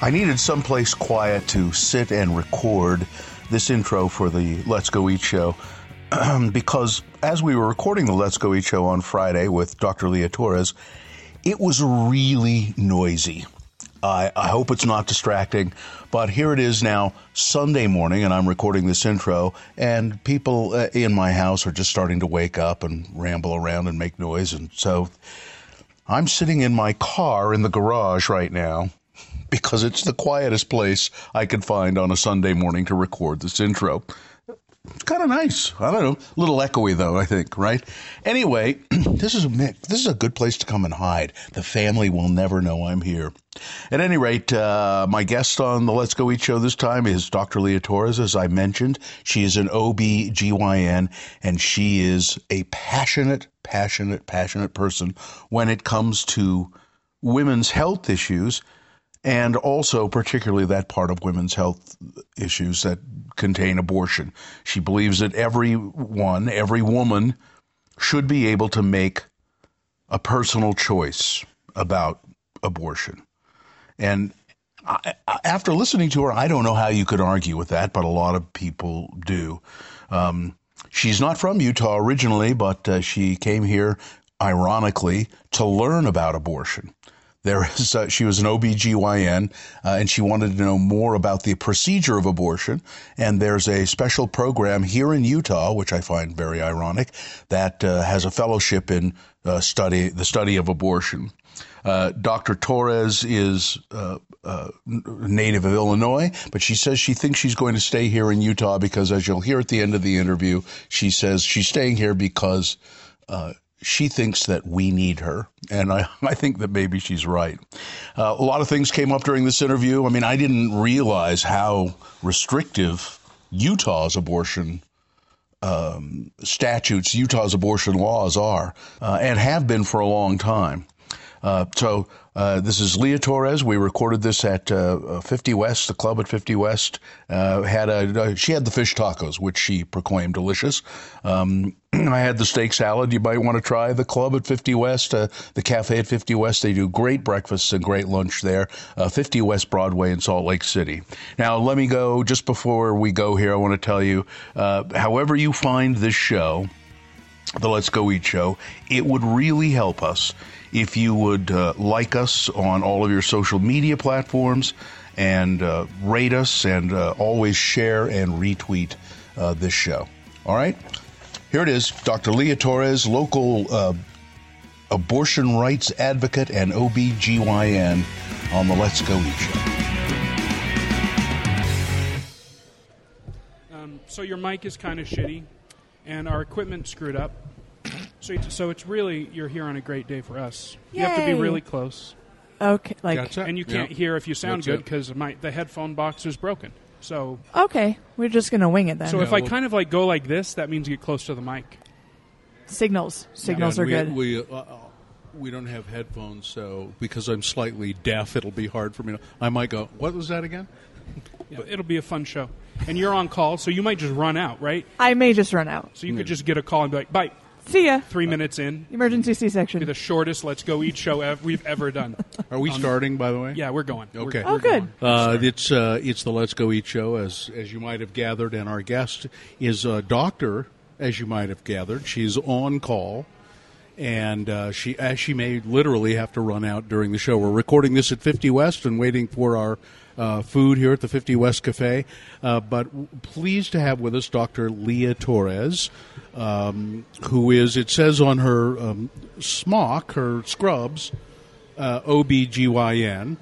I needed someplace quiet to sit and record this intro for the Let's Go Eat show because as we were recording the Let's Go Eat show on Friday with Dr. Leah Torres, it was really noisy. I, I hope it's not distracting, but here it is now, Sunday morning, and I'm recording this intro, and people uh, in my house are just starting to wake up and ramble around and make noise, and so I'm sitting in my car in the garage right now because it's the quietest place I could find on a Sunday morning to record this intro. It's kind of nice. I don't know. A little echoey though, I think, right? Anyway, this is a this is a good place to come and hide. The family will never know I'm here. At any rate, uh, my guest on the Let's Go Eat show this time is Dr. Leah Torres, as I mentioned. She is an OB-GYN, and she is a passionate, passionate, passionate person when it comes to women's health issues and also particularly that part of women's health issues that contain abortion. She believes that everyone, every woman, should be able to make a personal choice about abortion. And I, after listening to her, I don't know how you could argue with that, but a lot of people do. Um, she's not from Utah originally, but uh, she came here, ironically, to learn about abortion. There is, uh, she was an OBGYN, uh, and she wanted to know more about the procedure of abortion. And there's a special program here in Utah, which I find very ironic, that uh, has a fellowship in uh, study the study of abortion. Uh, Dr. Torres is uh, native of Illinois, but she says she thinks she's going to stay here in Utah because, as you'll hear at the end of the interview, she says she's staying here because she thinks that we need her. And I, I think that maybe she's right. Uh, a lot of things came up during this interview. I mean, I didn't realize how restrictive Utah's abortion um, statutes, Utah's abortion laws are, uh, and have been for a long time. Uh, so uh, this is Leah Torres. We recorded this at uh, 50 West, the club at 50 West. Uh, had a uh, she had the fish tacos, which she proclaimed delicious. Um, I had the steak salad. You might want to try the club at 50 West, uh, the cafe at 50 West. They do great breakfasts and great lunch there. 50 West Broadway in Salt Lake City. Now, let me go just before we go here. I want to tell you, however you find this show the Let's Go Eat show, it would really help us if you would uh, like us on all of your social media platforms and uh, rate us and uh, always share and retweet uh, this show. All right? Here it is Dr. Leah Torres, local uh, abortion rights advocate and OBGYN on the Let's Go Eat show. Um, so your mic is kind of shitty, and our equipment screwed up. So, it's, so it's really you're here on a great day for us. You have to be Yay. really close, Okay, like Gotcha. and you can't Yeah. hear if you sound That's good it. because my the headphone box is broken. So, okay, we're just gonna wing it then. so if Yeah, I well- kind of like go like this, that means you get close to the mic. signals, signals Yeah, are we, good. We, uh, uh, we don't have headphones, so because I'm slightly deaf, it'll be hard for me to. I might go, what was that again? Yeah, it'll be a fun show, and you're on call, so you might just run out, right? I may just run out. So you could just get a call and be like, "Bye." See ya. Three minutes in, Emergency C-section. the shortest "Let's Go Eat" show ev- we've ever done. Are we starting, by the way? Yeah, we're going. We're- Okay. Oh, we're good. going. Uh, it's uh, it's the Let's Go Eat show, as as you might have gathered, and our guest is a doctor, as you might have gathered. She's on call, and uh, she as she may literally have to run out during the show. We're recording this at 50 West and waiting for our uh, food here at the 50 West Cafe. Uh, but w- pleased to have with us Dr. Leah Torres, um, who is it says on her um, smock, her scrubs, uh, OBGYN.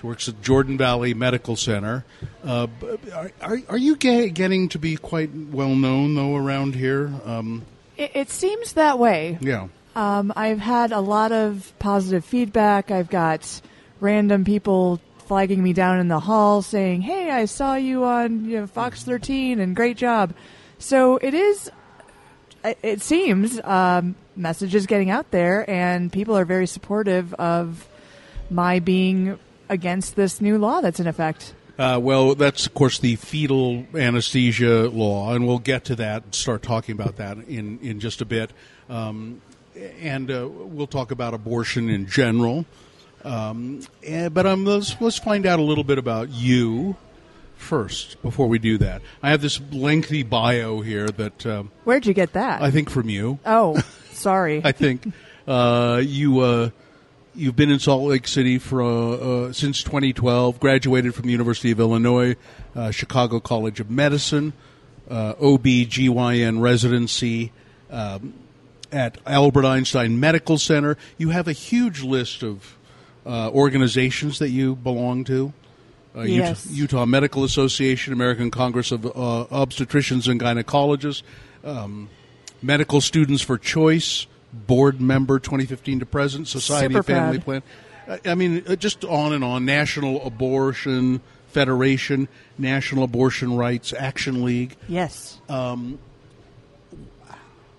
She works at Jordan Valley Medical Center. Uh, are, are, are you ge- getting to be quite well known, though, around here? Um, It, it seems that way. yeah. Um, I've had a lot of positive feedback. I've got random people flagging me down in the hall saying, "Hey, I saw you on you know, Fox 13, and great job." So it is. It seems um, messages getting out there, and people are very supportive of my being against this new law that's in effect. Uh, well, that's of course the fetal anesthesia law, and we'll get to that and start talking about that in in just a bit. Um, and uh, we'll talk about abortion in general. Um, eh, but um, let's let's find out a little bit about you first before we do that. I have this lengthy bio here that um, Where'd you get that? I think from you. oh, sorry. I think uh, you uh, you've been in Salt Lake City for uh, uh, since 2012. Graduated from the University of Illinois, uh, Chicago College of Medicine, uh, OB/GYN residency um, at Albert Einstein Medical Center. You have a huge list of uh, organizations that you belong to. Uh, Yes. Utah Medical Association, American Congress of uh, Obstetricians and Gynecologists, um, Medical Students for Choice, board member 2015 to present, Society Super of Family proud. Plan. I I mean, uh, just on and on. National Abortion Federation, National Abortion Rights Action League. yes.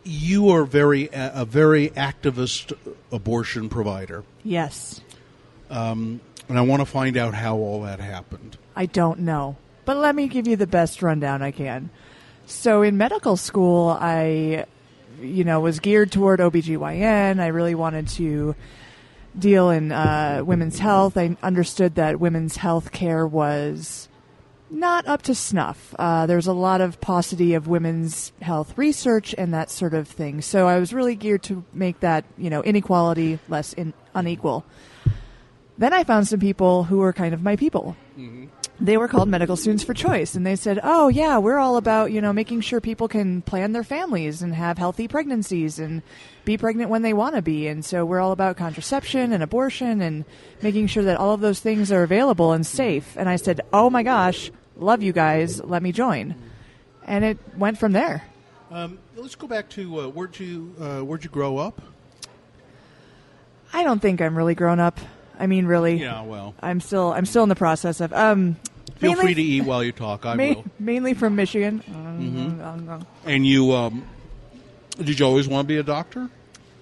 You are very a very activist abortion provider, yes. And I want to find out how all that happened. I don't know. But let me give you the best rundown I can. So in medical school, I you know, was geared toward OBGYN. I really wanted to deal in uh, women's health. I understood that women's health care was not up to snuff. Uh, there's a lot of paucity of women's health research and that sort of thing. So I was really geared to make that, you know, inequality less in, unequal. Then I found some people who were kind of my people. They were called medical students for choice, and they said, "Oh yeah, we're all about you know making sure people can plan their families and have healthy pregnancies and be pregnant when they want to be, and so we're all about contraception and abortion and making sure that all of those things are available and safe." And I said, "Oh my gosh, love you guys, let me join," and it went from there. Um, let's go back to uh, where'd you uh, where'd you grow up? I don't think I'm really grown up. I mean, really, Yeah, well, I'm still I'm still in the process of um. feel mainly- free to eat while you talk. I ma- will. mainly from Michigan. And you, um, did you always want to be a doctor?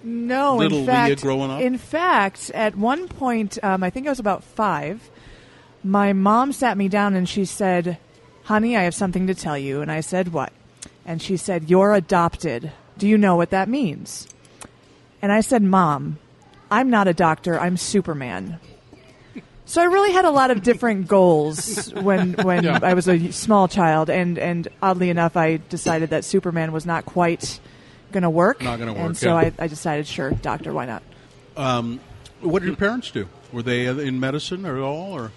No, Little in Leah fact, growing up? in fact, at one point, um, I think I was about five. My mom sat me down and she said, "Honey, I have something to tell you." And I said, "What?" And she said, "You're adopted. Do you know what that means?" And I said, "Mom, I'm not a doctor. I'm Superman." So I really had a lot of different goals when when Yeah. I was a small child, and and oddly enough, I decided that Superman was not quite going to work. Not gonna work, And so yeah. I, I decided, sure, doctor, why not? Um, what did your parents do? Were they in medicine at all? Or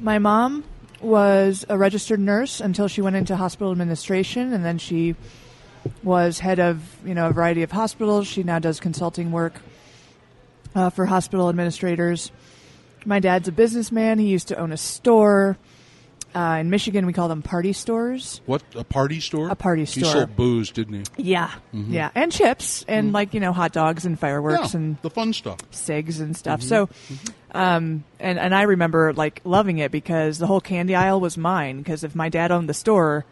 My mom was a registered nurse until she went into hospital administration, and then she was head of you know a variety of hospitals. She now does consulting work uh, for hospital administrators. My dad's a businessman. He used to own a store uh, in Michigan. We call them party stores. what? A party store? A party store. He sold booze, didn't he? Yeah, yeah, and chips, and like you know hot dogs and fireworks yeah, and the fun stuff. cigs and stuff. So, um, and and I remember like loving it because the whole candy aisle was mine. Because if my dad owned the store,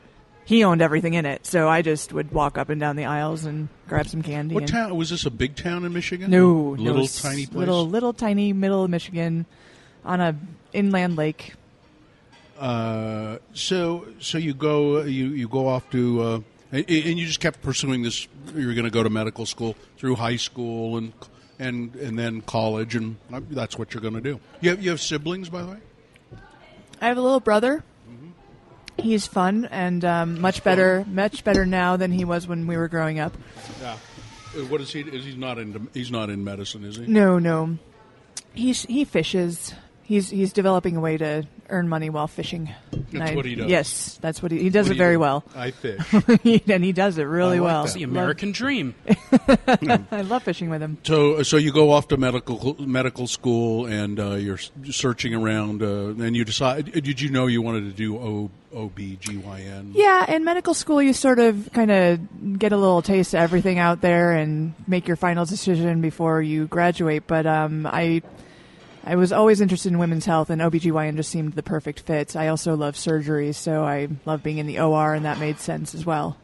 he owned everything in it. So I just would walk up and down the aisles and grab some candy. What and, town was this? A big town in Michigan? No, little no, tiny place. little little tiny middle of Michigan, on a inland lake. Uh, so so you go you you go off to uh, and, and you just kept pursuing this. You're going to go to medical school through high school and and and then college, and that's what you're going to do. You have, you have siblings, by the way. I have a little brother. He's fun and um, much better, much better now than he was when we were growing up. Yeah. What is he? Is he not in? He's not in medicine, is he? No, no. He's he fishes. He's he's developing a way to earn money while fishing. That's I- what he does. Yes, that's what he, he does What it do very do? well, I fish. and he does it really I like well. that. It's the American dream. I love fishing with him. So, so you go off to medical medical school, and uh, you're searching around, uh, and you decide. Did you know you wanted to do O OBGYN? Yeah, in medical school, you sort of kind of get a little taste of everything out there and make your final decision before you graduate. But um, I, I was always interested in women's health, and OBGYN just seemed the perfect fit. I also love surgery, so I love being in the OR, and that made sense as well.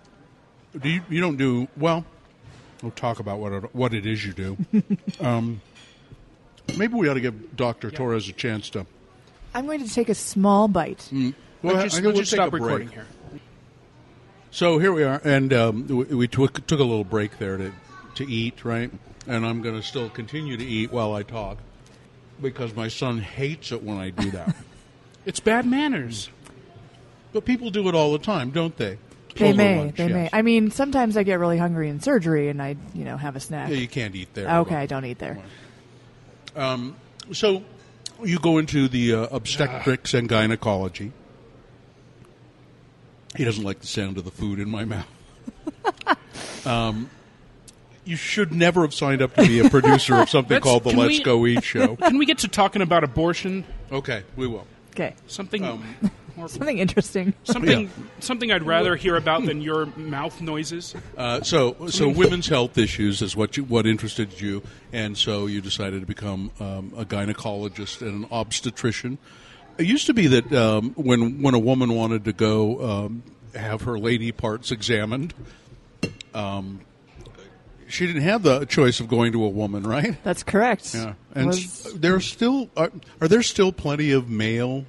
Do you, you don't do well? We'll talk about what it, what it is you do. um, maybe we ought to give Doctor Torres a chance to. I'm going to take a small bite. Well, We'll I- just, I- we'll we'll just stop a break. recording here. So here we are, and um, we, we took, took a little break there to to eat, right? And I'm going to still continue to eat while I talk. Because my son hates it when I do that. It's bad manners. but people do it all the time, don't they? They Over may. lunch, they may. yes. I mean, sometimes I get really hungry in surgery, and I, you know, have a snack. yeah, you can't eat there. okay, I don't eat there. So you go into the uh, obstetrics and gynecology. He doesn't like the sound of the food in my mouth. you should never have signed up to be a producer of something Let's- called the can Let's we- Go Eat show. Can we get to talking about abortion? Okay, we will. Okay, Something Um, more- something interesting. something Yeah. something I'd rather hear about than your mouth noises. Uh, so, so women's health issues is what you, what interested you, and so you decided to become um, a gynecologist and an obstetrician. It used to be that um, when when a woman wanted to go um, have her lady parts examined, um, she didn't have the choice of going to a woman, right? That's correct. Yeah, and Was are still are, are there still plenty of male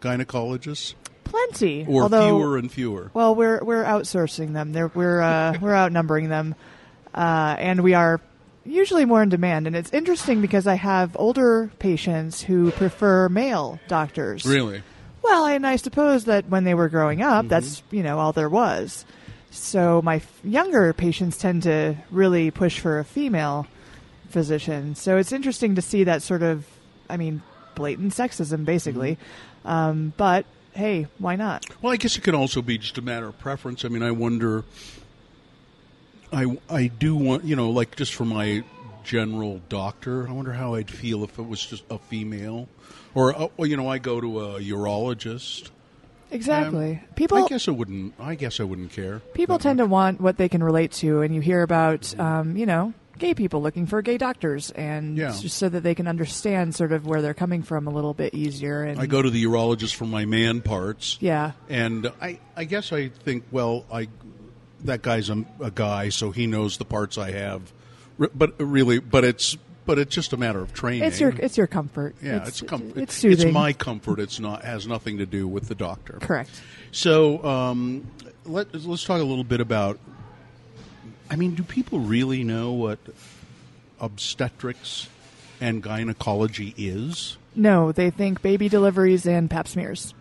gynecologists, plenty, or although fewer and fewer? Well, we're we're outsourcing them. They're, we're uh, we're outnumbering them, uh, and we are usually more in demand. And it's interesting because I have older patients who prefer male doctors. Really? Well, and I suppose that when they were growing up, that's you know all there was. So my f- younger patients tend to really push for a female physician. So it's interesting to see that sort of, I mean, blatant sexism, basically. Um, but hey, why not? Well, I guess it could also be just a matter of preference. I mean, I wonder. I I do want you know like just for my general doctor. I wonder how I'd feel if it was just a female, or uh, well, you know I go to a urologist. Exactly. Um, People I guess I wouldn't. I guess I wouldn't care. people tend to want what they can relate to, and you hear about, um, you know, gay people looking for gay doctors, and Yeah. just so that they can understand sort of where they're coming from a little bit easier. And I go to the urologist for my man parts. yeah, And I, I guess I think, well, I that guy's a, a guy, so he knows the parts I have. But really, but it's but it's just a matter of training. it's your it's your comfort. yeah, it's com- it's soothing. It's my comfort. It's not has nothing to do with the doctor. correct. So um, let let's talk a little bit about. I mean, do people really know what obstetrics and gynecology is? No, they think baby deliveries and pap smears.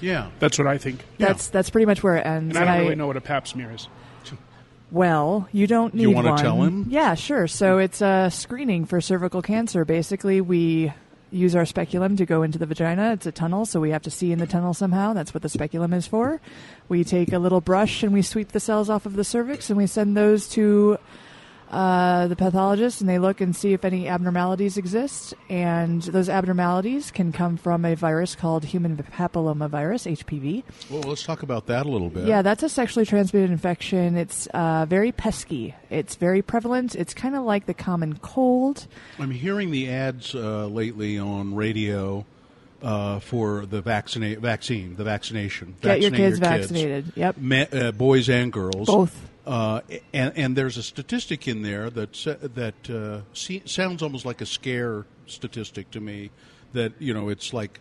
Yeah. That's what I think. That's that's pretty much where it ends. And I don't really know what a pap smear is. Well, you don't need You wanna one. tell him? Yeah, sure. So it's a screening for cervical cancer. Basically, we use our speculum to go into the vagina. It's a tunnel, so we have to see in the tunnel somehow. That's what the speculum is for. We take a little brush and we sweep the cells off of the cervix, and we send those to uh, the pathologist, and they look and see if any abnormalities exist. And those abnormalities can come from a virus called human papillomavirus (HPV). Well, let's talk about that a little bit. Yeah, that's a sexually transmitted infection. It's uh, very pesky. It's very prevalent. It's kind of like the common cold. I'm hearing the ads uh, lately on radio uh, for the vaccina- vaccine, the vaccination. Get your kids vaccinated. Yep. Uh, boys and girls. Both. Uh, and, and there's a statistic in there that that uh, see, sounds almost like a scare statistic to me. That you know, it's like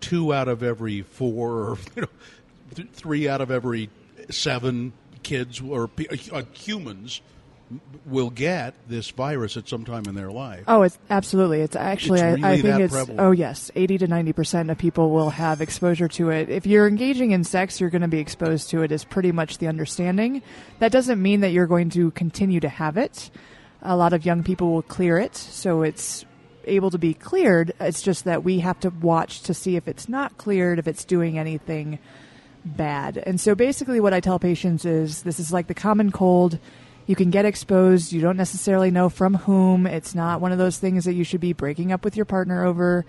two, out of every four, or you know, th- three out of every seven kids or uh, humans will get this virus at some time in their life. Oh, it's absolutely. It's actually. It's I, I think it's. prevalent. Oh yes, eighty to ninety percent of people will have exposure to it. If you're engaging in sex, you're going to be exposed to it. Is pretty much the understanding. That doesn't mean that you're going to continue to have it. A lot of young people will clear it, so it's able to be cleared. It's just that we have to watch to see if it's not cleared, if it's doing anything bad. And so basically, what I tell patients is this is like the common cold. You can get exposed. You don't necessarily know from whom. It's not one of those things that you should be breaking up with your partner over.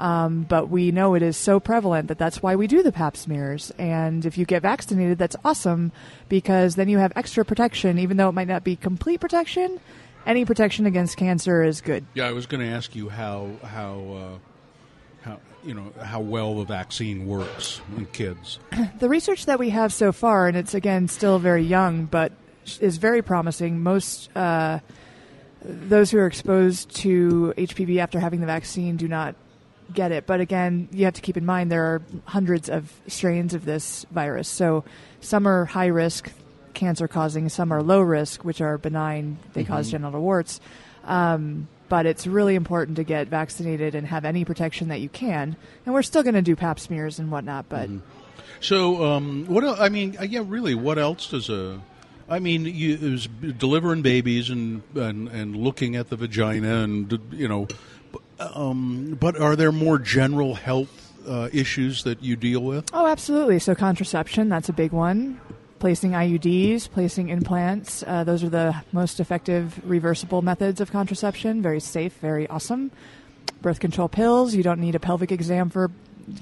Um, but we know it is so prevalent that that's why we do the pap smears. And if you get vaccinated, that's awesome because then you have extra protection, even though it might not be complete protection. Any protection against cancer is good. Yeah, I was going to ask you how how uh, how you know how well the vaccine works in kids. The research that we have so far, and it's again still very young, but is very promising. Most uh, those who are exposed to HPV after having the vaccine do not get it. But again, you have to keep in mind there are hundreds of strains of this virus. So some are high risk, cancer causing, some are low risk, which are benign, they cause genital warts. Um, but it's really important to get vaccinated and have any protection that you can. And we're still going to do pap smears and whatnot, but So, um, what? I mean, uh, yeah, really, what else does a? I mean, you, it was delivering babies and, and and looking at the vagina and you know, um, but are there more general health uh, issues that you deal with? Oh, absolutely. So contraception, that's a big one. Placing IUDs, placing implants, uh, those are the most effective reversible methods of contraception. Very safe, very awesome. Birth control pills, you don't need a pelvic exam for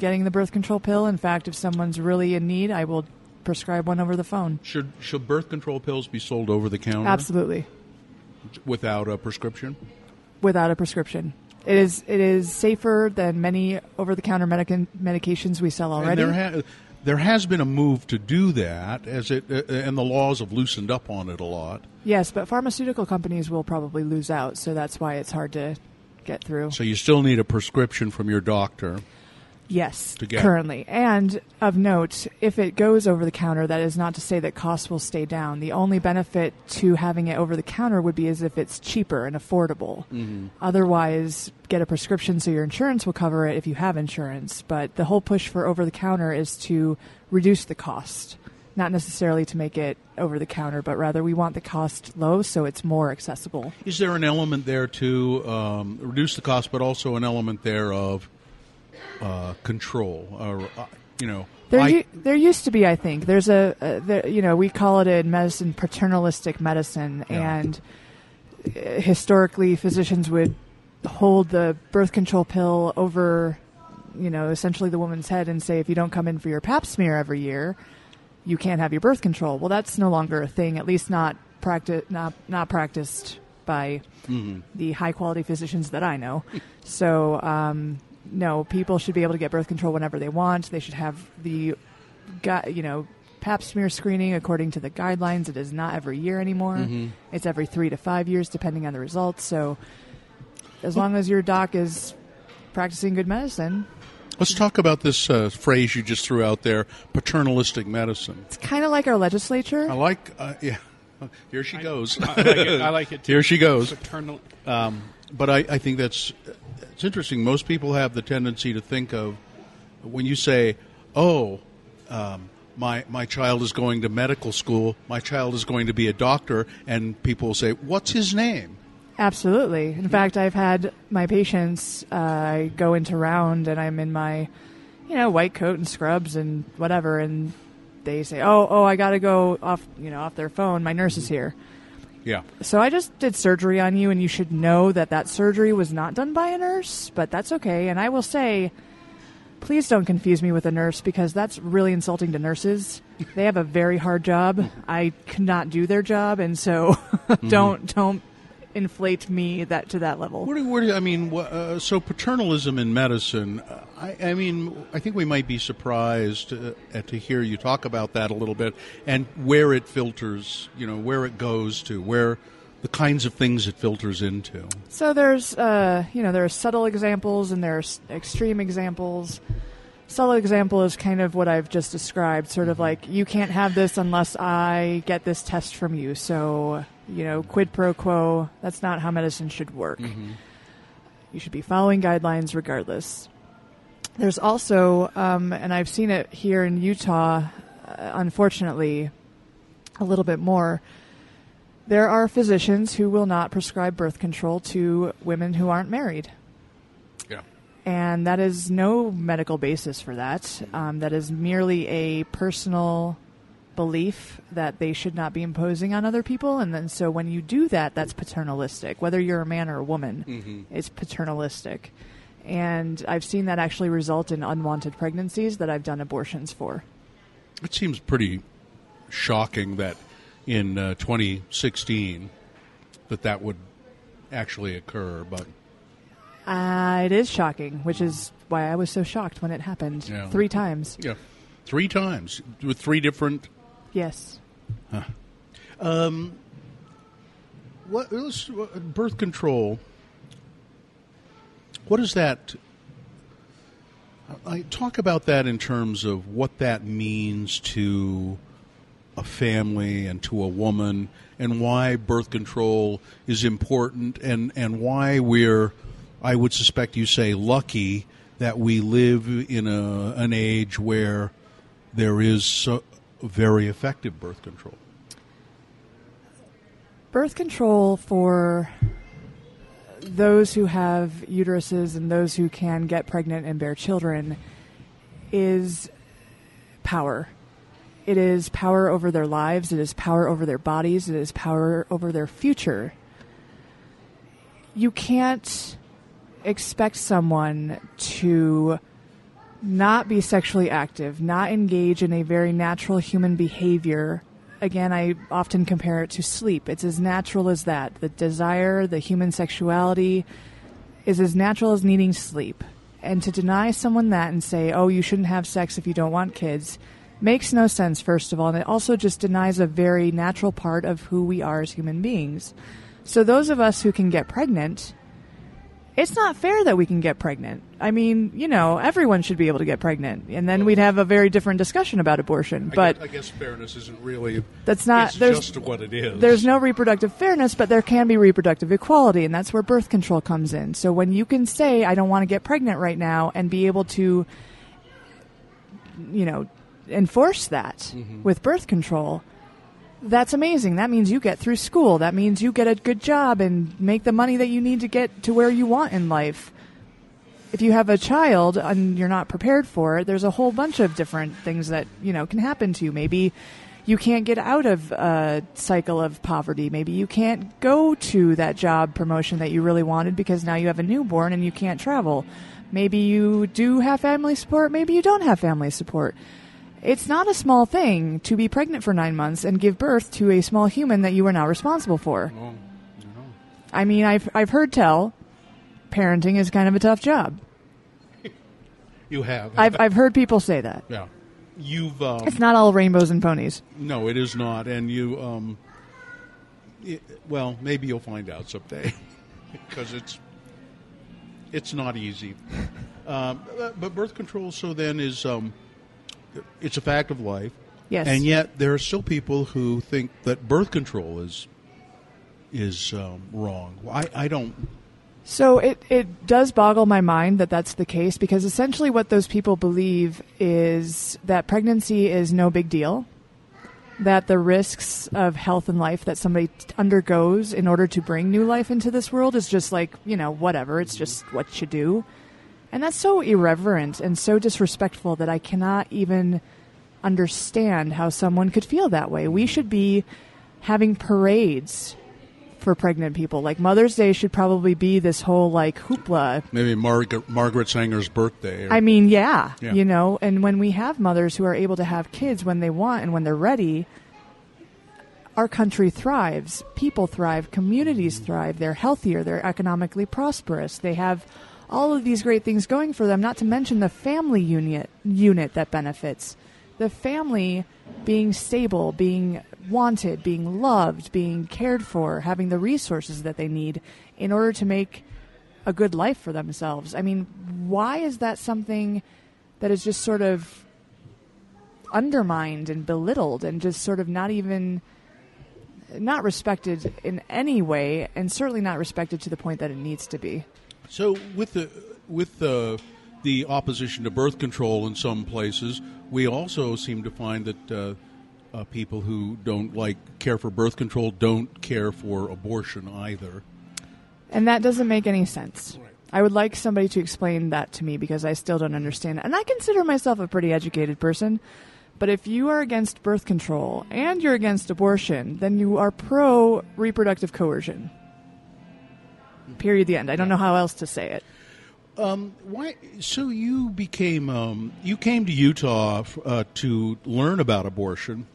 getting the birth control pill. In fact, if someone's really in need, I will prescribe one over the phone. Should should birth control pills be sold over the counter Absolutely. without a prescription? Without a prescription. It is it is safer than many over the counter medic- medications we sell already. And there, ha- there has been a move to do that, as it uh, and the laws have loosened up on it a lot. yes, but pharmaceutical companies will probably lose out, so that's why it's hard to get through. So you still need a prescription from your doctor. Yes, to get. currently. And of note, if it goes over the counter, that is not to say that costs will stay down. The only benefit to having it over the counter would be as if it's cheaper and affordable. Otherwise, get a prescription so your insurance will cover it if you have insurance. But the whole push for over the counter is to reduce the cost. Not necessarily to make it over the counter, but rather we want the cost low so it's more accessible. Is there an element there to um, reduce the cost, but also an element there of uh, control, or uh, you know, There, I- u- there used to be, I think. There's a, uh, there, you know, we call it in medicine paternalistic medicine, Yeah. and uh, historically, physicians would hold the birth control pill over, you know, essentially the woman's head and say, if you don't come in for your Pap smear every year, you can't have your birth control. Well, that's no longer a thing, at least not practi- not not practiced by the high quality physicians that I know. so, um, no, people should be able to get birth control whenever they want. They should have the, you know, Pap smear screening according to the guidelines. It is not every year anymore. It's every three to five years, depending on the results. So, as long as your doc is practicing good medicine, let's talk about this uh, phrase you just threw out there: paternalistic medicine. it's kind of like our legislature. I like, uh, yeah. Here she goes. I like it. I like it too. Here she goes. Paternal. Um, but I, I think that's it's interesting. Most people have the tendency to think of when you say, "Oh, um, my my child is going to medical school. My child is going to be a doctor," and people say, "What's his name?" Absolutely. In fact, I've had my patients. Uh, go into round and I'm in my, you know, white coat and scrubs and whatever, and they say, "Oh, oh, I got to go off, you know, off their phone. My nurse is here." Yeah. So I just did surgery on you, and you should know that that surgery was not done by a nurse, but that's okay. And I will say, please don't confuse me with a nurse because that's really insulting to nurses. They have a very hard job. I cannot do their job, and so don't mm-hmm. don't inflate me that to that level. What do, what do, I mean? Uh, so paternalism in medicine. uh, I, I mean, I think we might be surprised uh, to hear you talk about that a little bit, and where it filters. You know, where it goes to, where the kinds of things it filters into. So there's, uh, you know, there are subtle examples and there's extreme examples. Subtle example is kind of what I've just described, sort of like you can't have this unless I get this test from you. So, you know, quid pro quo. That's not how medicine should work. You should be following guidelines regardless. There's also, um, and I've seen it here in Utah, uh, unfortunately, a little bit more. There are physicians who will not prescribe birth control to women who aren't married. Yeah. And that is no medical basis for that. Um, that is merely a personal belief that they should not be imposing on other people. And then so when you do that, that's paternalistic. Whether you're a man or a woman, it's paternalistic. And I've seen that actually result in unwanted pregnancies that I've done abortions for. It seems pretty shocking that in uh, 2016 that that would actually occur, but Uh, it is shocking, which is why I was so shocked when it happened Yeah. three times. yeah, three times with three different. Yes. Um, what let's- what- birth control? What is that? I talk about that in terms of what that means to a family and to a woman, and why birth control is important, and and why we're, I would suspect you say, lucky that we live in a an age where there is so very effective birth control. Birth control for those who have uteruses and those who can get pregnant and bear children is power. It is power over their lives, it is power over their bodies, it is power over their future. You can't expect someone to not be sexually active, not engage in a very natural human behavior. Again, I often compare it to sleep. It's as natural as that. The desire, the human sexuality is as natural as needing sleep. And to deny someone that and say, oh, you shouldn't have sex if you don't want kids, makes no sense, first of all. And it also just denies a very natural part of who we are as human beings. So, those of us who can get pregnant it's not fair that we can get pregnant. I mean, you know, everyone should be able to get pregnant, and then we'd have a very different discussion about abortion. I but guess, I guess fairness isn't really. That's not- It's there's- just what it is. there's no reproductive fairness, but there can be reproductive equality, and that's where birth control comes in. So when you can say, I don't want to get pregnant right now, and be able to, you know, enforce that mm-hmm. with birth control, that's amazing. That means you get through school. That means you get a good job and make the money that you need to get to where you want in life. If you have a child and you're not prepared for it, there's a whole bunch of different things that, you know, can happen to you. Maybe you can't get out of a cycle of poverty. Maybe you can't go to that job promotion that you really wanted because now you have a newborn and you can't travel. Maybe you do have family support, maybe you don't have family support. It's not a small thing to be pregnant for nine months and give birth to a small human that you are now responsible for. Oh, I mean, I've, I've heard tell parenting is kind of a tough job. you have. I've, I've heard people say that. yeah. You've. Um, It's not all rainbows and ponies. no, it is not, and you. Um, it, well, maybe you'll find out someday, because it's it's not easy. Um, but- but birth control, so then, is um, it's a fact of life. Yes. And yet, there are still people who think that birth control is is um, wrong. I, I don't. So it, it does boggle my mind that that's the case because essentially what those people believe is that pregnancy is no big deal, that the risks of health and life that somebody undergoes in order to bring new life into this world is just like, you know, whatever, it's just what you do. And that's so irreverent and so disrespectful that I cannot even understand how someone could feel that way. We should be having parades for pregnant people. Like Mother's Day should probably be this whole like hoopla. Maybe Margaret, Margaret Sanger's birthday. Or, I mean, yeah, Yeah. you know, and when we have mothers who are able to have kids when they want and when they're ready, our country thrives. People thrive, communities thrive. They're healthier, they're economically prosperous. They have all of these great things going for them, not to mention the family unit unit that benefits. The family being stable, being wanted, being loved, being cared for, having the resources that they need in order to make a good life for themselves. I mean, why is that something that is just sort of undermined and belittled and just sort of not even not respected in any way and certainly not respected to the point that it needs to be. So with the with the the opposition to birth control in some places, we also seem to find that uh, uh, people who don't like care for birth control don't care for abortion either. And that doesn't make any sense. I would like somebody to explain that to me because I still don't understand. And I consider myself a pretty educated person. But if you are against birth control and you're against abortion, then you are pro reproductive coercion. Period. The end. I don't know how else to say it. Why? So you became um, you came to Utah uh, to learn about abortion.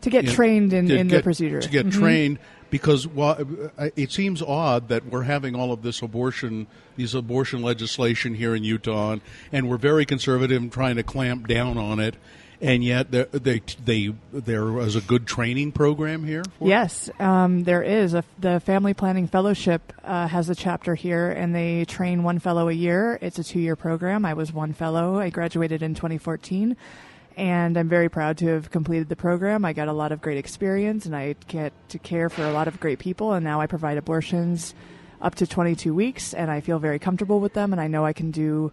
To get Yeah, trained in, in get- the procedure. to get Mhm. trained because wha- uh, it seems odd that we're having all of this abortion these abortion legislation here in Utah and, and we're very conservative and trying to clamp down on it and yet there they they there was a good training program here? Yes, um, there is. A, the Family Planning Fellowship uh, has a chapter here, and they train one fellow a year. It's a two year program. I was one fellow. I graduated in 2014. and I'm very proud to have completed the program. I got a lot of great experience, and I get to care for a lot of great people. And now I provide abortions up to 22 weeks, and I feel very comfortable with them, and I know I can do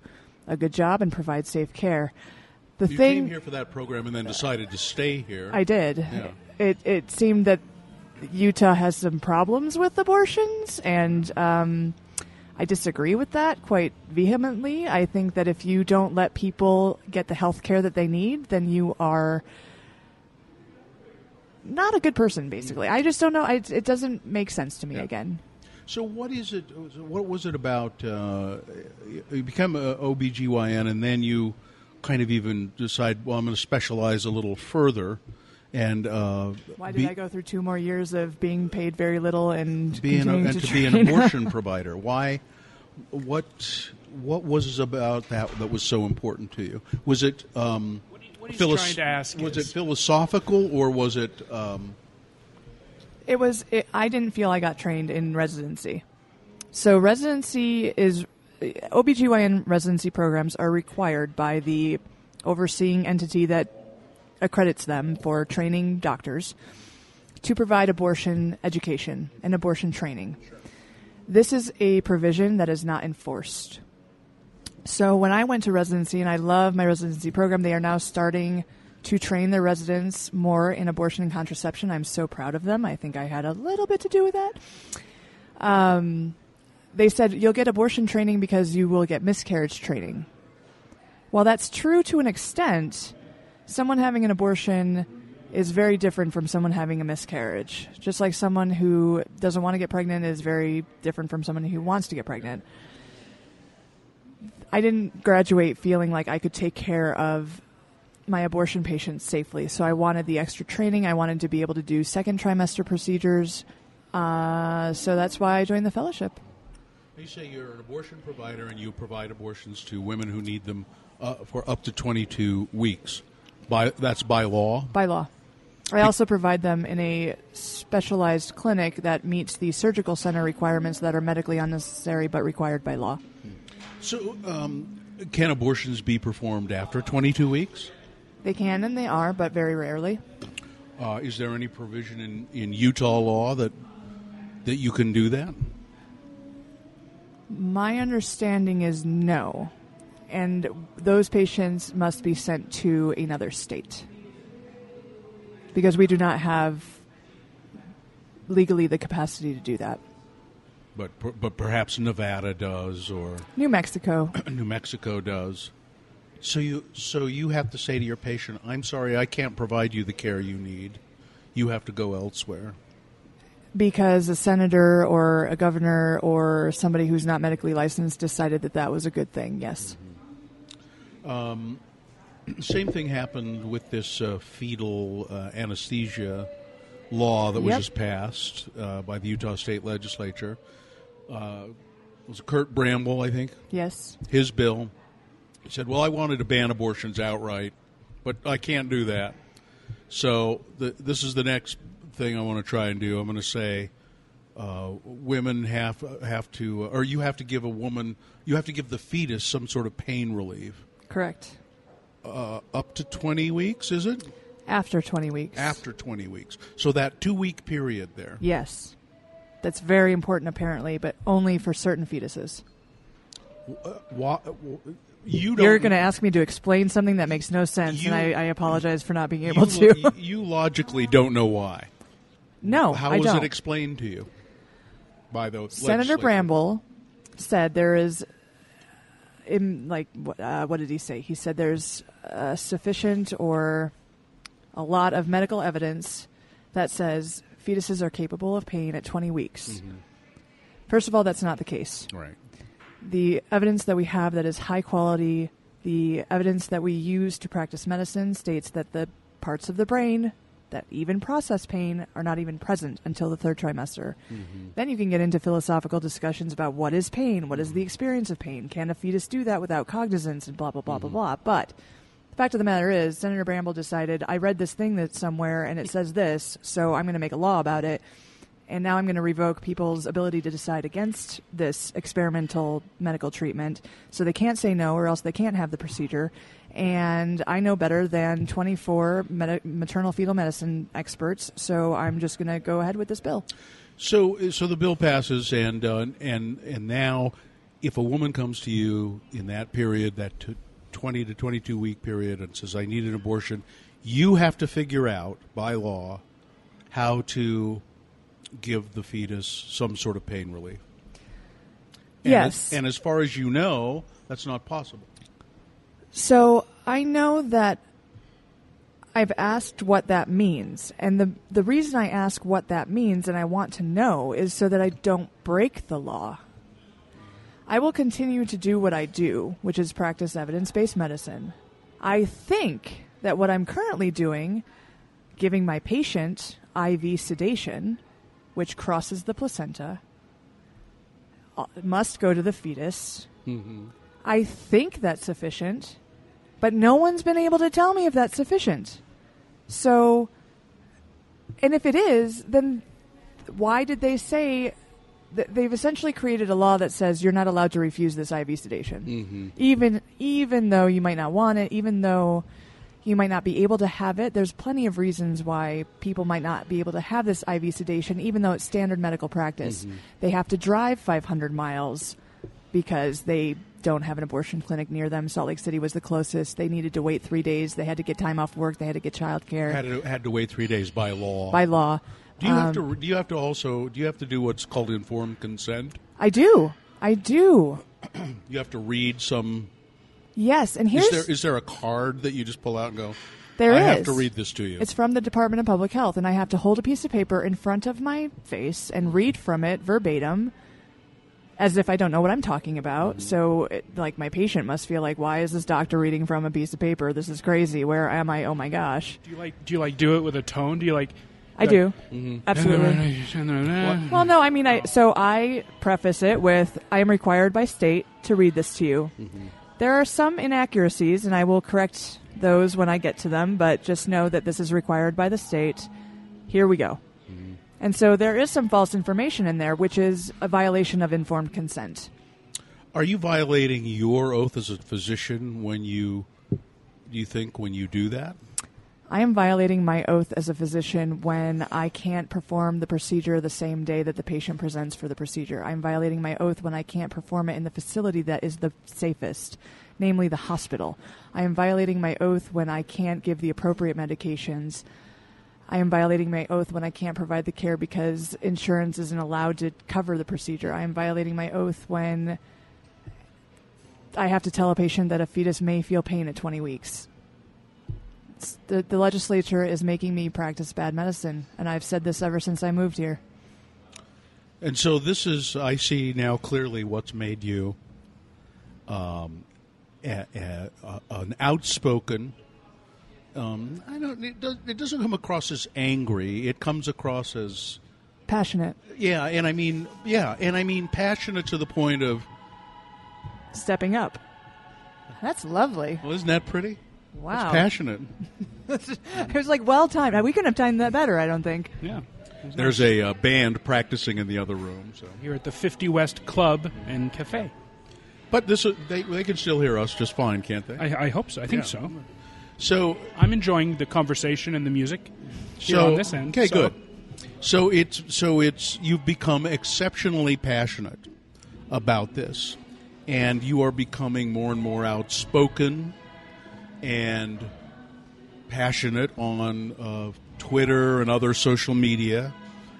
a good job and provide safe care. The You thing came here for that program and then decided to stay here. I did. Yeah. It it seemed that Utah has some problems with abortions, and um, I disagree with that quite vehemently. I think that if you don't let people get the health care that they need, then you are not a good person. Basically, I just don't know. I, it doesn't make sense to me. Yeah. Again, So what is it? What was it about? Uh, you become a OBGYN and then you kind of even decide, well, I'm going to specialize a little further. And uh, why did be- I go through two more years of being paid very little and being a, and to, to be an abortion provider? Why? What? What was about that that was so important to you? Was it? Um, What, what he's philos- trying to ask was is, it philosophical or was it? Um, It was. It, I didn't feel I got trained in residency. So residency is OBGYN residency programs are required by the overseeing entity that accredits them for training doctors to provide abortion education and abortion training. This is a provision that is not enforced. So when I went to residency, and I love my residency program, they are now starting to train their residents more in abortion and contraception. I'm so proud of them. I think I had a little bit to do with that. Um, they said you'll get abortion training because you will get miscarriage training. While that's true to an extent, someone having an abortion is very different from someone having a miscarriage. Just like someone who doesn't want to get pregnant is very different from someone who wants to get pregnant. I didn't graduate feeling like I could take care of my abortion patients safely. So I wanted the extra training. I wanted to be able to do second trimester procedures. Uh, so that's why I joined the fellowship. You say you're an abortion provider and you provide abortions to women who need them uh, for up to 22 weeks. By that's by law. by law. I also provide them in a specialized clinic that meets the surgical center requirements that are medically unnecessary but required by law. So, um, can abortions be performed after 22 weeks? They can and they are, but very rarely. Uh, is there any provision in, in Utah law that that you can do that? My understanding is no. And those patients must be sent to another state. Because we do not have legally the capacity to do that. But but perhaps Nevada does or New Mexico. New Mexico does. So you so you have to say to your patient, "I'm sorry, I can't provide you the care you need. You have to go elsewhere." Because a senator or a governor or somebody who's not medically licensed decided that that was a good thing. Yes. Same thing happened with this uh, fetal uh, anesthesia law that was Yep. just passed uh, by the Utah State Legislature. Uh, it was Curt Bramble, I think. Yes. His bill he said, "Well, I wanted to ban abortions outright, but I can't do that. So the, this is the next thing I want to try and do. I'm going to say." Uh, women have have to, or you have to give a woman, you have to give the fetus some sort of pain relief. Correct. Uh, up to 20 weeks, is it? After 20 weeks. After 20 weeks. So that two week period there. Yes. That's very important, apparently, but only for certain fetuses. Wha- you don't, You're going to ask me to explain something that makes no sense, You- and I, I apologize for not being able you, to. you logically don't know why. No, How I was don't. it explained to you by the Senator? Bramble said there is, in like, uh, what did he say? He said there's uh, sufficient or a lot of medical evidence that says fetuses are capable of pain at 20 weeks. Mm-hmm. First of all, that's not the case. Right. The evidence that we have that is high quality, the evidence that we use to practice medicine states that the parts of the brain that even process pain are not even present until the third trimester. Mm-hmm. Then you can get into philosophical discussions about what is pain, what is the mm-hmm. experience of pain, can a fetus do that without cognizance, and blah, blah, blah, blah, mm-hmm. blah. But the fact of the matter is, Senator Bramble decided, I read this thing that's somewhere and it says this, so I'm going to make a law about it. And now I'm going to revoke people's ability to decide against this experimental medical treatment. So they can't say no, or else they can't have the procedure. And I know better than 24 med- maternal fetal medicine experts, so I'm just going to go ahead with this bill. So, so the bill passes, and uh, and and now, if a woman comes to you in that period, that t- twenty to twenty-two week period, and says, "I need an abortion," you have to figure out by law how to give the fetus some sort of pain relief. And Yes. as, and as far as you know, that's not possible. So I know that I've asked what that means, and the the reason I ask what that means and I want to know is so that I don't break the law. I will continue to do what I do, which is practice evidence-based medicine. I think that what I'm currently doing, giving my patient IV sedation, which crosses the placenta, uh, must go to the fetus. I think that's sufficient, but no one's been able to tell me if that's sufficient. So, and if it is, then why did they say that they've essentially created a law that says you're not allowed to refuse this IV sedation, even even though you might not want it, even though you might not be able to have it. There's plenty of reasons why people might not be able to have this IV sedation, even though it's standard medical practice. They have to drive 500 miles because they don't have an abortion clinic near them. Salt Lake City was the closest. They needed to wait three days. They had to get time off work. They had to get child care Had to, had to wait three days by law. by law. do you have Um, to? Do you have to also? Do you have to do what's called informed consent? I do. I do. You have to read some. Yes, and here's Is there is there a card that you just pull out and go? There I have to read this to you. It's from the Department of Public Health, and I have to hold a piece of paper in front of my face and read from it verbatim, as if I don't know what I'm talking about. Mm-hmm. So, it, like, my patient must feel like, "Why is this doctor reading from a piece of paper? This is crazy. Where am I? Oh my gosh!" Do you like do you like do it with a tone? Do you like I do Mm-hmm. absolutely. Well, no, I mean, I so I preface it with I am required by state to read this to you. There are some inaccuracies, and I will correct those when I get to them. But just know that this is required by the state. Here we go. Mm-hmm. And so there is some false information in there, which is a violation of informed consent. Are you violating your oath as a physician when you? Do you think when you do that? I am violating my oath as a physician when I can't perform the procedure the same day that the patient presents for the procedure. I'm violating my oath when I can't perform it in the facility that is the safest, namely the hospital. I am violating my oath when I can't give the appropriate medications. I am violating my oath when I can't provide the care because insurance isn't allowed to cover the procedure. I am violating my oath when I have to tell a patient that a fetus may feel pain at 20 weeks the, the legislature is making me practice bad medicine, and I've said this ever since I moved here. And so this is, I see now clearly what's made you um, a, a, a, an outspoken. Um, I don't. It, does, it doesn't come across as angry. It comes across as Passionate, yeah, and I mean yeah, and I mean passionate to the point of stepping up. That's lovely. well, isn't that pretty? Wow. It's passionate. It was like well timed. We couldn't have timed that better, I don't think. yeah? There's a uh, band practicing in the other room. So, Here at the 50 West Club and Cafe. but this uh, they they can still hear us just fine, can't they? I, I hope so. I think Yeah. so. so I'm enjoying the conversation and the music here so on this end. okay, so- good. So it's so it's you've become exceptionally passionate about this, and you are becoming more and more outspoken and passionate on uh, Twitter and other social media,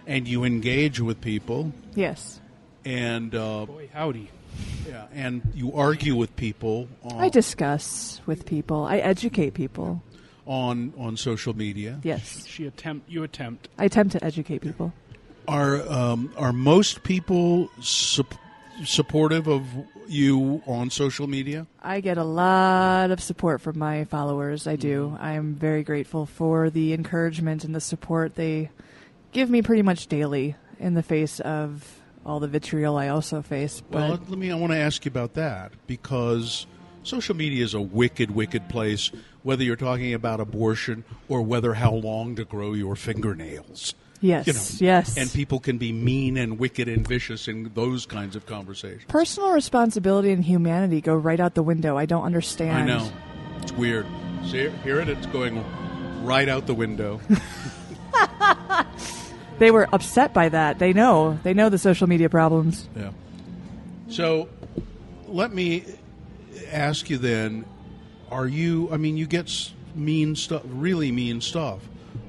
and you engage with people, Yes. and uh, Boy, howdy. yeah, and you argue with people on, I discuss with people, I educate people. on on social media. Yes. She attempt. You attempt. I attempt to educate people. Are um, are most people sup- supportive of you on social media? I get a lot of support from my followers. I do. Mm-hmm. I am very grateful for the encouragement and the support they give me pretty much daily in the face of all the vitriol I also face. But Well, let me. I want to ask you about that because social media is a wicked, wicked place. Whether you're talking about abortion or whether how long to grow your fingernails, Yes, You know, yes. And people can be mean and wicked and vicious in those kinds of conversations. Personal responsibility and humanity go right out the window. I don't understand. I know. It's weird. See, hear it? It's going right out the window. They were upset by that. They know. They know the social media problems. Yeah. So let me ask you then are you, I mean, you get mean stuff, really mean stuff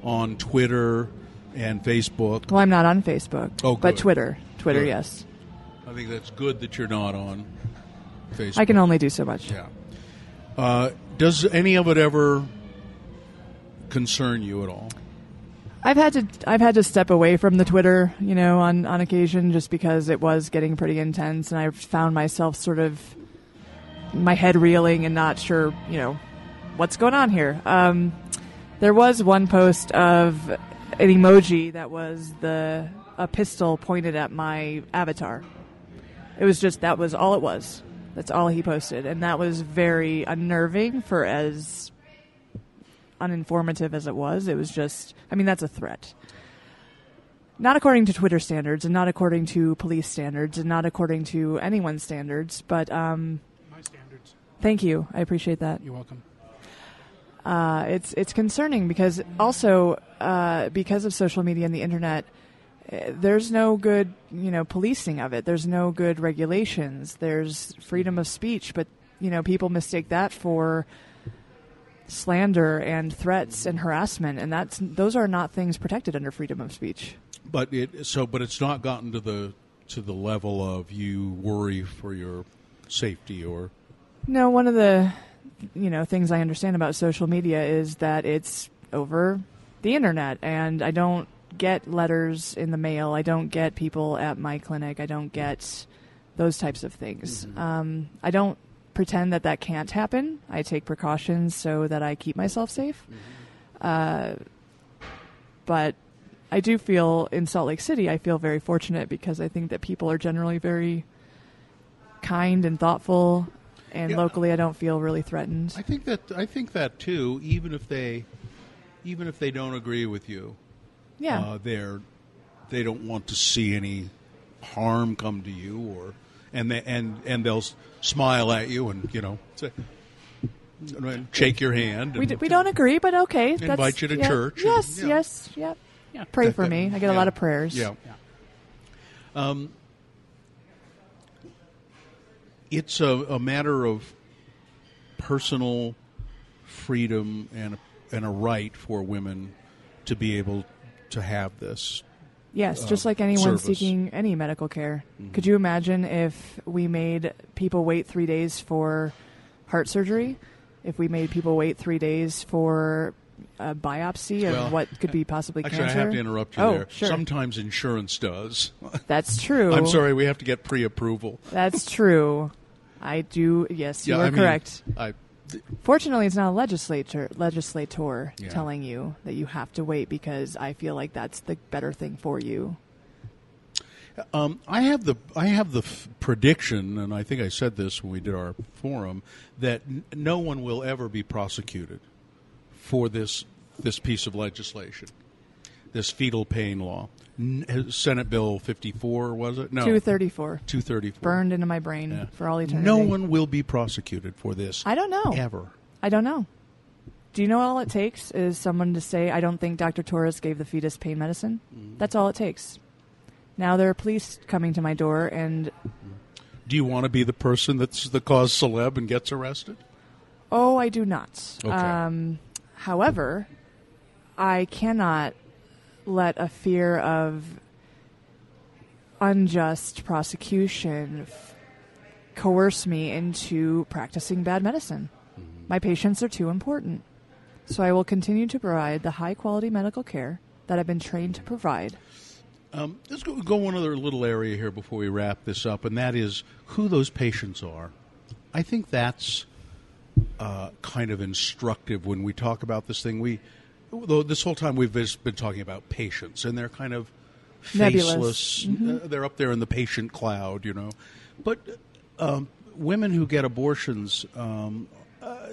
on Twitter and Facebook. Well, I'm not on Facebook, Oh, but. Twitter. Twitter, Good. yes. I think that's good that you're not on Facebook. I can only do so much. Yeah. Uh, does any of it ever concern you at all? I've had to I've had to step away from the Twitter, you know, on on occasion just because it was getting pretty intense and I found myself sort of my head reeling and not sure, you know, what's going on here. Um, there was one post of an emoji that was the a pistol pointed at my avatar. It was just that was all it was. That's all he posted and that was very unnerving for as uninformative as it was. It was just, I mean, that's a threat. Not according to Twitter standards, and not according to police standards, and not according to anyone's standards. But um, My standards. thank you, I appreciate that. You're welcome. Uh, it's it's concerning because also uh, because of social media and the internet, eh, there's no good you know policing of it. There's no good regulations. There's freedom of speech, but you know people mistake that for slander and threats and harassment, and that's those are not things protected under freedom of speech. But it so, but it's not gotten to the to the level of you worry for your safety or No, one of the you know things I understand about social media is that it's over the internet, and I don't get letters in the mail. I don't get people at my clinic. I don't get those types of things. Um, I don't pretend that that can't happen. I take precautions so that I keep myself safe. Uh, but I do feel in Salt Lake City, I feel very fortunate because I think that people are generally very kind and thoughtful, and Yeah. locally, I don't feel really threatened. I think that I think that too. Even if they, even if they don't agree with you, yeah, uh, they're they don't want to see any harm come to you, or and they and and they'll smile at you and you know say, shake your hand. we, d- we don't agree, but okay. Invite that's, you to yeah. church and- Yes, yeah. yes, yep. Yeah. Pray for me. I get a lot of prayers. Yeah. Um, it's a, a matter of personal freedom and a, and a right for women to be able to have this. Yes, uh, just like anyone service. seeking any medical care. Mhm. Could you imagine if we made people wait three days for heart surgery? If we made people wait three days for a biopsy of Well, what could be possibly Actually, cancer? I have to interrupt you oh, there. Sure. Sometimes insurance does. That's true. I'm sorry, we have to get pre-approval. That's true. I do. Yes, you yeah, are I mean, correct. I, Fortunately, it's not a legislator legislator Yeah. telling you that you have to wait because I feel like that's the better thing for you. Um, I have the I have the f- prediction, and I think I said this when we did our forum, that n- no one will ever be prosecuted for this this piece of legislation, this fetal pain law, Senate Bill fifty four was it? No, Two thirty four two thirty four. burned into my brain for all eternity. No one will be prosecuted for this I don't know. ever. I don't know. Do you know all it takes is someone to say, "I don't think Dr. Torres gave the fetus pain medicine." Mm-hmm. That's all it takes. Now there are police coming to my door, and Do you want to be the person that's the cause celeb and gets arrested? oh, I do not. Okay. Um, however, I cannot let a fear of unjust prosecution f- coerce me into practicing bad medicine. My patients are too important. So I will continue to provide the high quality medical care that I've been trained to provide. Um, let's go, go one other little area here before we wrap this up, and that is who those patients are. I think that's uh, kind of instructive when we talk about this thing. We, though this whole time we've been talking about patients, and they're kind of faceless. Uh, they're up there in the patient cloud, you know. But um, women who get abortions um, uh,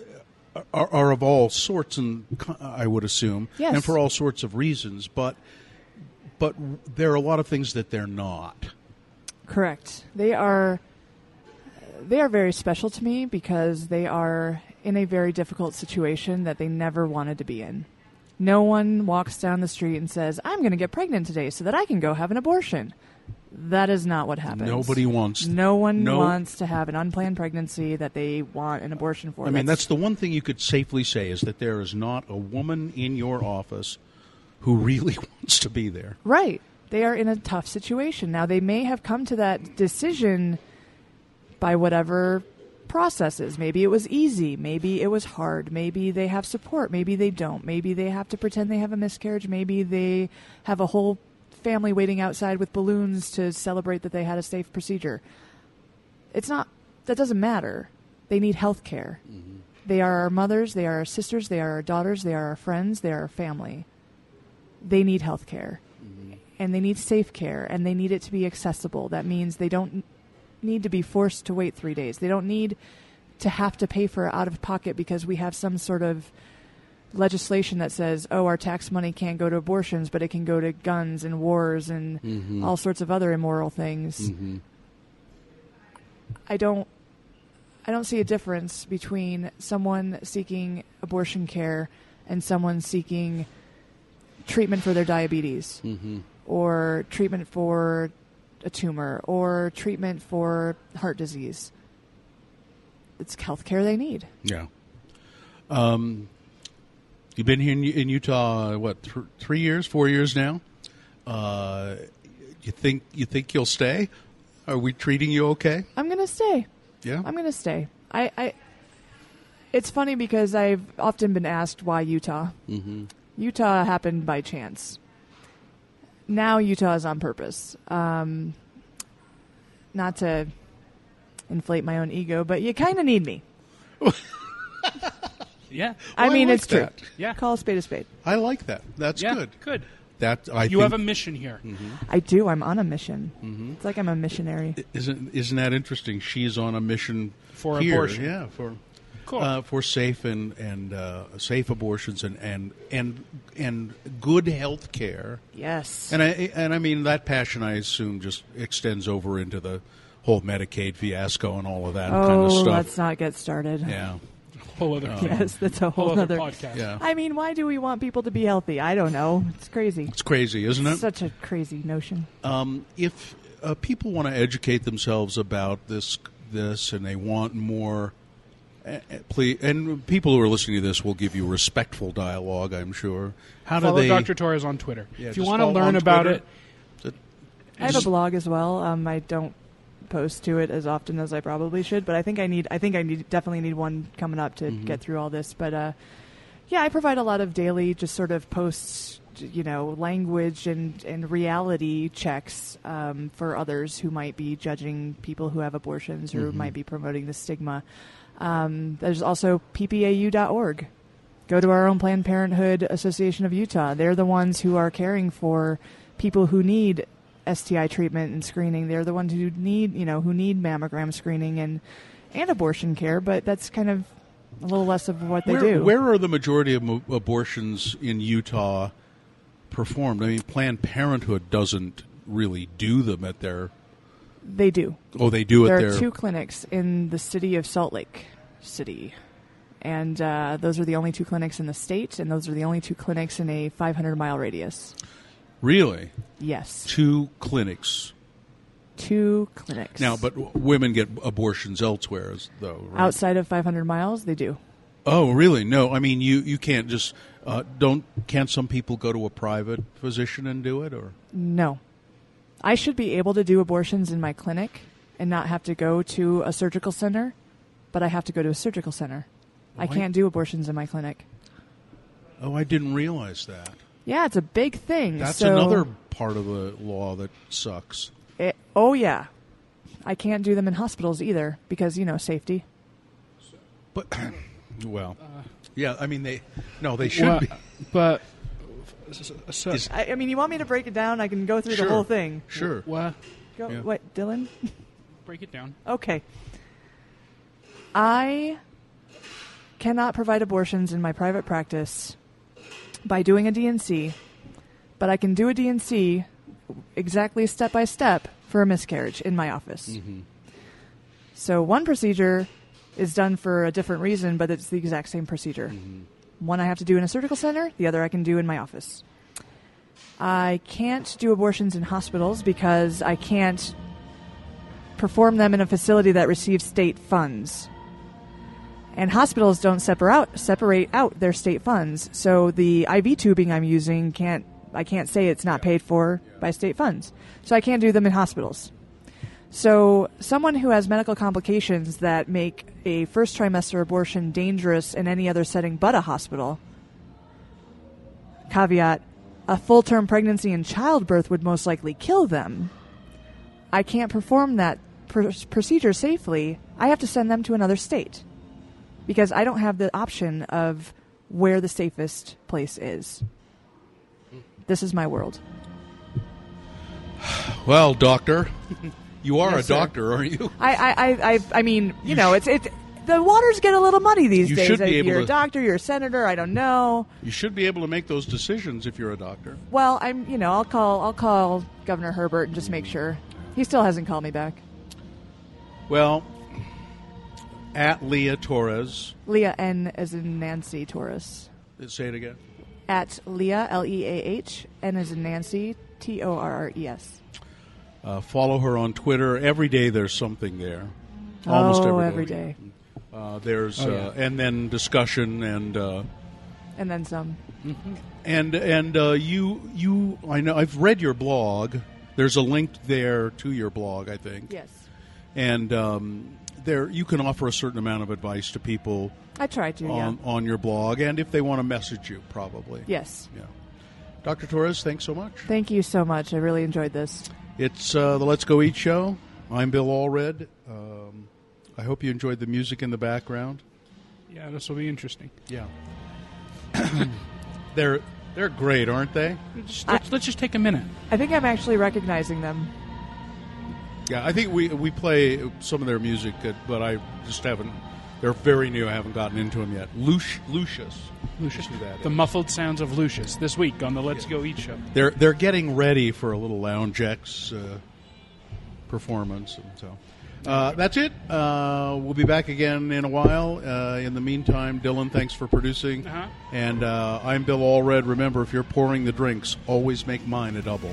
are, are of all sorts, and I would assume, Yes. and for all sorts of reasons. But but there are a lot of things that they're not. Correct. They are they are very special to me because they are in a very difficult situation that they never wanted to be in. No one walks down the street and says, "I'm going to get pregnant today so that I can go have an abortion." That is not what happens. Nobody wants. No one no- wants to have an unplanned pregnancy that they want an abortion for. I mean, that's the one thing you could safely say is that there is not a woman in your office who really wants to be there. Right. They are in a tough situation. Now, they may have come to that decision by whatever processes. Maybe it was easy. Maybe it was hard. Maybe they have support. Maybe they don't. Maybe they have to pretend they have a miscarriage. Maybe they have a whole family waiting outside with balloons to celebrate that they had a safe procedure. It's not, that doesn't matter. They need health care. Mm-hmm. They are our mothers. They are our sisters. They are our daughters. They are our friends. They are our family. They need health care mm-hmm. and they need safe care and they need it to be accessible. That means they don't need to be forced to wait three days. They don't need to have to pay for it out of pocket because we have some sort of legislation that says, oh, our tax money can't go to abortions, but it can go to guns and wars and mm-hmm. all sorts of other immoral things. Mm-hmm. I don't. I don't see a difference between someone seeking abortion care and someone seeking treatment for their diabetes mm-hmm. or treatment for a tumor or treatment for heart disease. It's health care they need. Yeah. Um, you've been here in, in Utah what th- three years, four years now. Uh, you think you think you'll stay? Are we treating you okay? I'm going to stay. Yeah. I'm going to stay. I, I. It's funny because I've often been asked why Utah. Mm-hmm. Utah happened by chance. Now Utah is on purpose. Um, not to inflate my own ego, but you kind of need me. Yeah. I Well, mean, like it's true. Yeah. Call a spade a spade. I like that. That's yeah. good. Good. That I You think, have a mission here. I do. I'm on a mission. Mm-hmm. It's like I'm a missionary. isn't isn't that interesting? She's on a mission For here, abortion. Yeah, for Cool. uh, for safe and and uh, safe abortions and and and and good health care. Yes. And I and I mean that passion, I assume, just extends over into the whole Medicaid fiasco and all of that oh, kind of stuff. let's not get started. Yeah, whole other, Yes, that's a whole whole other other. podcast. yeah. I mean, why do we want people to be healthy? I don't know. It's crazy. It's crazy, isn't it? Such a crazy notion. Um, if uh, people want to educate themselves about this, this, and they want more, please, and people who are listening to this will give you respectful dialogue. I'm sure. How Follow do they? Dr. Torres on Twitter. Yeah, if you want to learn about Twitter. it, I have a blog as well. Um, I don't post to it as often as I probably should, but I think I need. I think I need definitely need one coming up to Mm-hmm. get through all this. But uh, yeah, I provide a lot of daily, just sort of posts, you know, language and and reality checks um, for others who might be judging people who have abortions or Mm-hmm. might be promoting the stigma. Um, there's also ppau.org. Go to our own Planned Parenthood Association of Utah. They're the ones who are caring for people who need STI treatment and screening. They're the ones who need, you know, who need mammogram screening and and abortion care. But that's kind of a little less of what they where, do. where are the majority of mo- abortions in Utah performed? I mean, Planned Parenthood doesn't really do them at their. They do. Oh, they do There there. are two clinics in the city of Salt Lake City. And uh, those are the only two clinics in the state, and those are the only two clinics in a 500 mile radius. really, Yes, two clinics two clinics. now, but w- women get abortions elsewhere, though. Right? outside of 500 miles, they do. Oh, really? No, I mean you. You can't just uh, don't. Can't some people go to a private physician and do it, or No. I should be able to do abortions in my clinic and not have to go to a surgical center, but I have to go to a surgical center. I can't do abortions in my clinic. oh, I didn't realize that. Yeah, it's a big thing. That's so another part of the law that sucks. it- oh yeah. I can't do them in hospitals either because, you know, safety. But well, yeah. I mean they. No, they should Well, be. but so, Is- I, I mean, you want me to break it down? I can go through Sure. the whole thing. Sure. what? Go, Yeah. What, Dylan? Break it down. Okay. I cannot provide abortions in my private practice by doing a D&C but I can do a D&C exactly step by step for a miscarriage in my office. Mm-hmm. So one procedure is done for a different reason, but it's the exact same procedure. Mm-hmm. One I have to do in a surgical center, the other I can do in my office. I can't do abortions in hospitals because I can't perform them in a facility that receives state funds. And hospitals don't separate out, separate out their state funds. So the IV tubing I'm using can't I can't say it's not paid for by state funds. So I can't do them in hospitals. So someone who has medical complications that make a first trimester abortion dangerous in any other setting but a hospital. Caveat a full term pregnancy and childbirth would most likely kill them. I can't perform that pr- procedure safely. I have to send them to another state because I don't have the option of where the safest place is. This is my world. Well, doctor, you are Yes, a sir. doctor, aren't you? I, I, I, I, I mean, you, You know, it's it's the waters get a little muddy these You days. should be Uh, able you're a doctor, you're a senator. I don't know. You should be able to make those decisions if you're a doctor. Well, I'm, you know, I'll call, I'll call Governor Herbert and just make sure. He still hasn't called me back. Well, at Leah Torres, Leah N as in Nancy Torres. say it again. At Leah L E A H N as in Nancy T O R R E S. Uh, follow her on Twitter. Every day there's something there. Almost oh, every day. every day, Uh, there's Oh, uh, and then discussion and uh, and then some. and and uh, you you I know I've read your blog. There's a link there to your blog, I think, Yes, and um, there you can offer a certain amount of advice to people I try to. on yeah. on your blog, and if they want to message you, probably. Yes. Yeah. Dr. Torres, thanks so much. Thank you so much. I really enjoyed this. It's uh, the Let's Go Eat show. I'm Bill Allred. Um, I hope you enjoyed the music in the background. Yeah, this will be interesting. Yeah. they're they're great, aren't they? Just, let's, let's just take a minute. I think I'm actually recognizing them. Yeah, I think we we play some of their music, but I just haven't. They're very new. I haven't gotten into them yet. Lucius, Lucius, Lucius, that The muffled sounds of Lucius this week on the Let's Go Eat show. They're they're getting ready for a little Lounge Acts uh, performance, and so uh, that's it. Uh, we'll be back again in a while. Uh, in the meantime, Dylan, thanks for producing, Uh-huh. and uh, I'm Bill Allred. Remember, if you're pouring the drinks, always make mine a double.